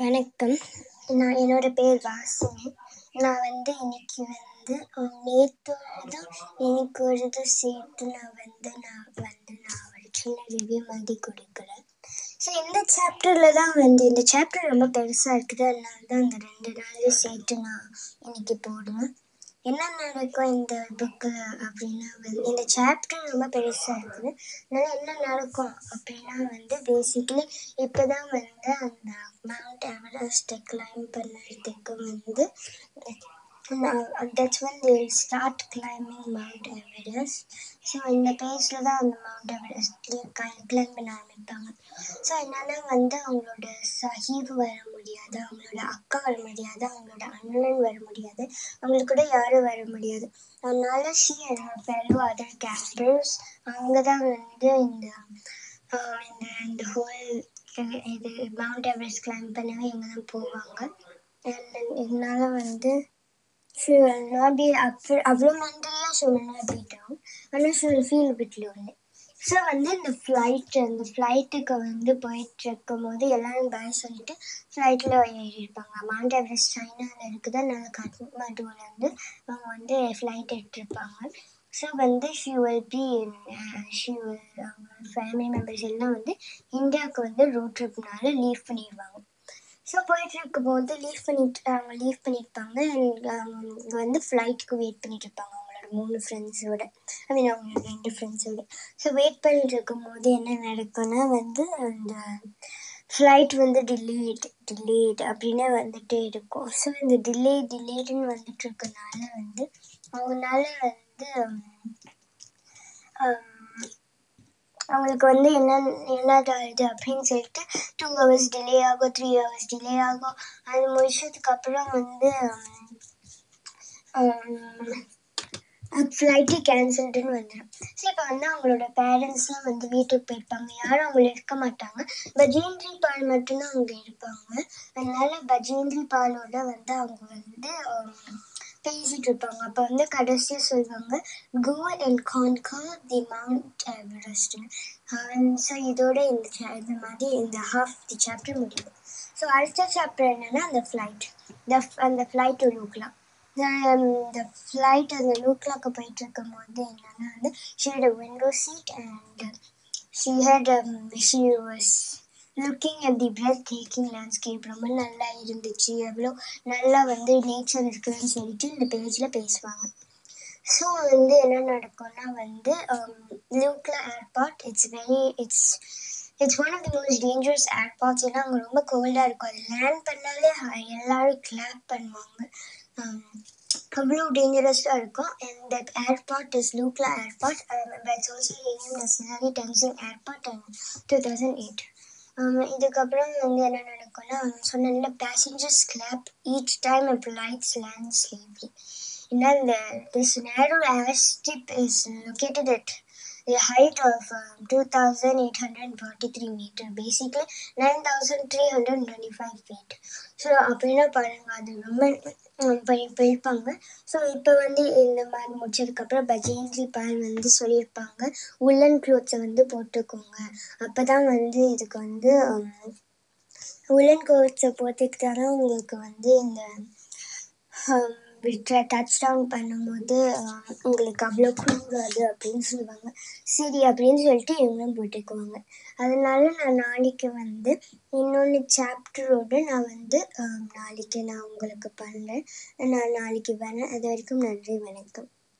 வணக்கம். நான் என்னோட பேர் வாசினி நான் வந்து இன்னைக்கு வந்து நேற்றோடதும் இன்னைக்கு உள்ளதும் சேர்த்து நான் வந்து நான் வந்து நான் ஒரு சின்ன ரிவ்யூ மாதிரி கொடுக்குறேன். ஸோ இந்த சாப்டரில் தான் வந்து இந்த சாப்டர் ரொம்ப பெருசாக இருக்குது. அதனால தான் அந்த ரெண்டு நாளையும் சேர்த்து நான் இன்னைக்கு போடுவேன். என்ன நடக்கும் இந்த புக்கில் அப்படின்னா வந்து இந்த சாப்டர் ரொம்ப பெருசாக இருக்குது. அதனால் என்ன நடக்கும் அப்படின்னா வந்து பேசிக்கலி இப்போ தான் வந்து அந்த மவுண்ட் எவரெஸ்ட்டை கிளைம் பண்ணுறதுக்கு வந்து that's when they will start climbing mount Everest so இந்த பேஜில் தான் அந்த மவுண்ட் எவரெஸ்ட் கிளைம் பண்ண ஆரம்பிப்பாங்க. ஸோ என்னன்னா வந்து அவங்களோட சஹீப் வர முடியாது அவங்களோட அக்கா வர முடியாது அவங்களோட அண்ணன் வர முடியாது அவங்களுக்கு கூட யாரும் வர முடியாது. அதனால she and fellow other characters அவங்க தான் வந்து இந்த இந்த இந்த ஹோல் இது மவுண்ட் எவரெஸ்ட் கிளைம் பண்ணவே இவங்க தான் போவாங்க என்னால் இதனால வந்து she will not be அவ்வளோ அவ்வளோ மென்டலாக she will not be down ஆனால் she will feel a bit lonely so வந்து இந்த ஃப்ளைட் அந்த ஃப்ளைட்டுக்கு வந்து போயிட்டு இருக்கும் போது எல்லாரும் பாய் சொல்லிட்டு ஃப்ளைட்டில் ஏறியிருப்பாங்க மவுண்ட் எவரெஸ்ட் சைனாவில் இருக்குது அதனால காட்மாண்டுவில் வந்து அவங்க வந்து ஃப்ளைட் எடுத்துருப்பாங்க ஸோ வந்து she will be she will அவங்க ஃபேமிலி மெம்பர்ஸ் எல்லாம் வந்து இந்தியாவுக்கு வந்து ரோட் ட்ரிப்னால லீவ் பண்ணிடுவாங்க ஸோ போயிட்டுருக்கும்போது லீவ் பண்ணிட்டு அவங்க லீவ் பண்ணியிருப்பாங்க அவங்க வந்து ஃப்ளைட்டுக்கு வெயிட் பண்ணிட்டு இருப்பாங்க அவங்களோட மூணு ஃப்ரெண்ட்ஸோட ஐ மீன் அவங்களோட ரெண்டு ஃப்ரெண்ட்ஸோட ஸோ வெயிட் பண்ணிட்டு இருக்கும்போது என்ன நடக்கும்னா வந்து அந்த ஃப்ளைட் வந்து டிலேட் டிலேட் அப்படின்னு வந்துட்டே இருக்கும். ஸோ இந்த டிலே டிலேடுன்னு வந்துட்டு இருக்கனால வந்து அவங்களால வந்து அவங்களுக்கு வந்து என்ன என்னது ஆகுது அப்படின்னு சொல்லிட்டு டூ ஹவர்ஸ் டிலே ஆகும் த்ரீ ஹவர்ஸ் டிலே ஆகும். அது முடிச்சதுக்கு அப்புறம் வந்து ஃப்ளைட்டு கேன்சல்டுன்னு வந்துடும் ஸோ இப்போ வந்து அவங்களோட பேரண்ட்ஸ்லாம் வந்து வீட்டுக்கு போயிருப்பாங்க. யாரும் அவங்க இருக்க மாட்டாங்க. பஜேந்திரி பால் மட்டும்தான் அவங்க இருப்பாங்க. அதனால பஜேந்திரி பாலோட வந்து அவங்க வந்து பேசிட்டு இருப்பாங்க அப்போ வந்து கடைசியாக சொல்லுவாங்க go and conquer the mount Everest so இதோட இந்த இந்த மாதிரி இந்த ஹாஃப் தி சாப்டர் முடியுது ஸோ அடுத்த சாப்டர் என்னென்னா அந்த ஃப்ளைட் த அந்த ஃப்ளைட் லூக்லாம் இந்த ஃப்ளைட் அந்த லூக்லாக்கு போயிட்டு இருக்கும் போது என்னென்னா வந்து seat window seat and she had she was looking at the breathtaking landscape ரொம்ப நல்லா இருந்துச்சு. எவ்வளோ நல்லா வந்து நேச்சர் இருக்குதுன்னு சொல்லிட்டு இந்த பேஜில் பேசுவாங்க. ஸோ வந்து என்ன நடக்கும்னா வந்து Lukla airport it's very it's it's one of the most dangerous airports ஏன்னா அங்கே ரொம்ப கோல்டாக இருக்கும். அது லேண்ட் பண்ணாலே எல்லோரும் எல்லாரும் கிளாப் பண்ணுவாங்க um, அவ்வளோ டேஞ்சரஸாக இருக்கும். And that airport is Lukla airport but also name as Tenzing airport and two thousand eight இதுக்கப்புறம் வந்து என்ன நடக்கும்னா அவங்க சொன்ன passengers clap each time a flights land safely ஏன்னா இந்த this narrow airstrip is located at a height of um, 2,843 meter, basically 9,325 feet. So அப்படின்னா பாருங்க அது ரொம்ப um, போயிருப்பாங்க ஸோ இப்போ வந்து இந்த மாதிரி முடிச்சதுக்கப்புறம் பஜேந்திரி பால் வந்து சொல்லியிருப்பாங்க. உள்ளன் க்ளோத்ஸை வந்து போட்டுக்கோங்க. அப்போ தான் வந்து இதுக்கு வந்து um, உள்ளன் க்ளோத்ஸை போட்டுக்கிட்டா தான் உங்களுக்கு வந்து இந்த um, டச் டவுன் பண்ணும்போது உங்களுக்கு அவ்வளோ கூடாது அப்படின்னு சொல்லுவாங்க. சரி அப்படின்னு சொல்லிட்டு இவங்களும் போட்டுக்குவாங்க அதனால நான் நாளைக்கு வந்து இன்னொன்று சாப்டரோடு நான் வந்து நாளைக்கு நான் உங்களுக்கு பண்ணுறேன் நான் நாளைக்கு வரேன். அது வரைக்கும் நன்றி வணக்கம்.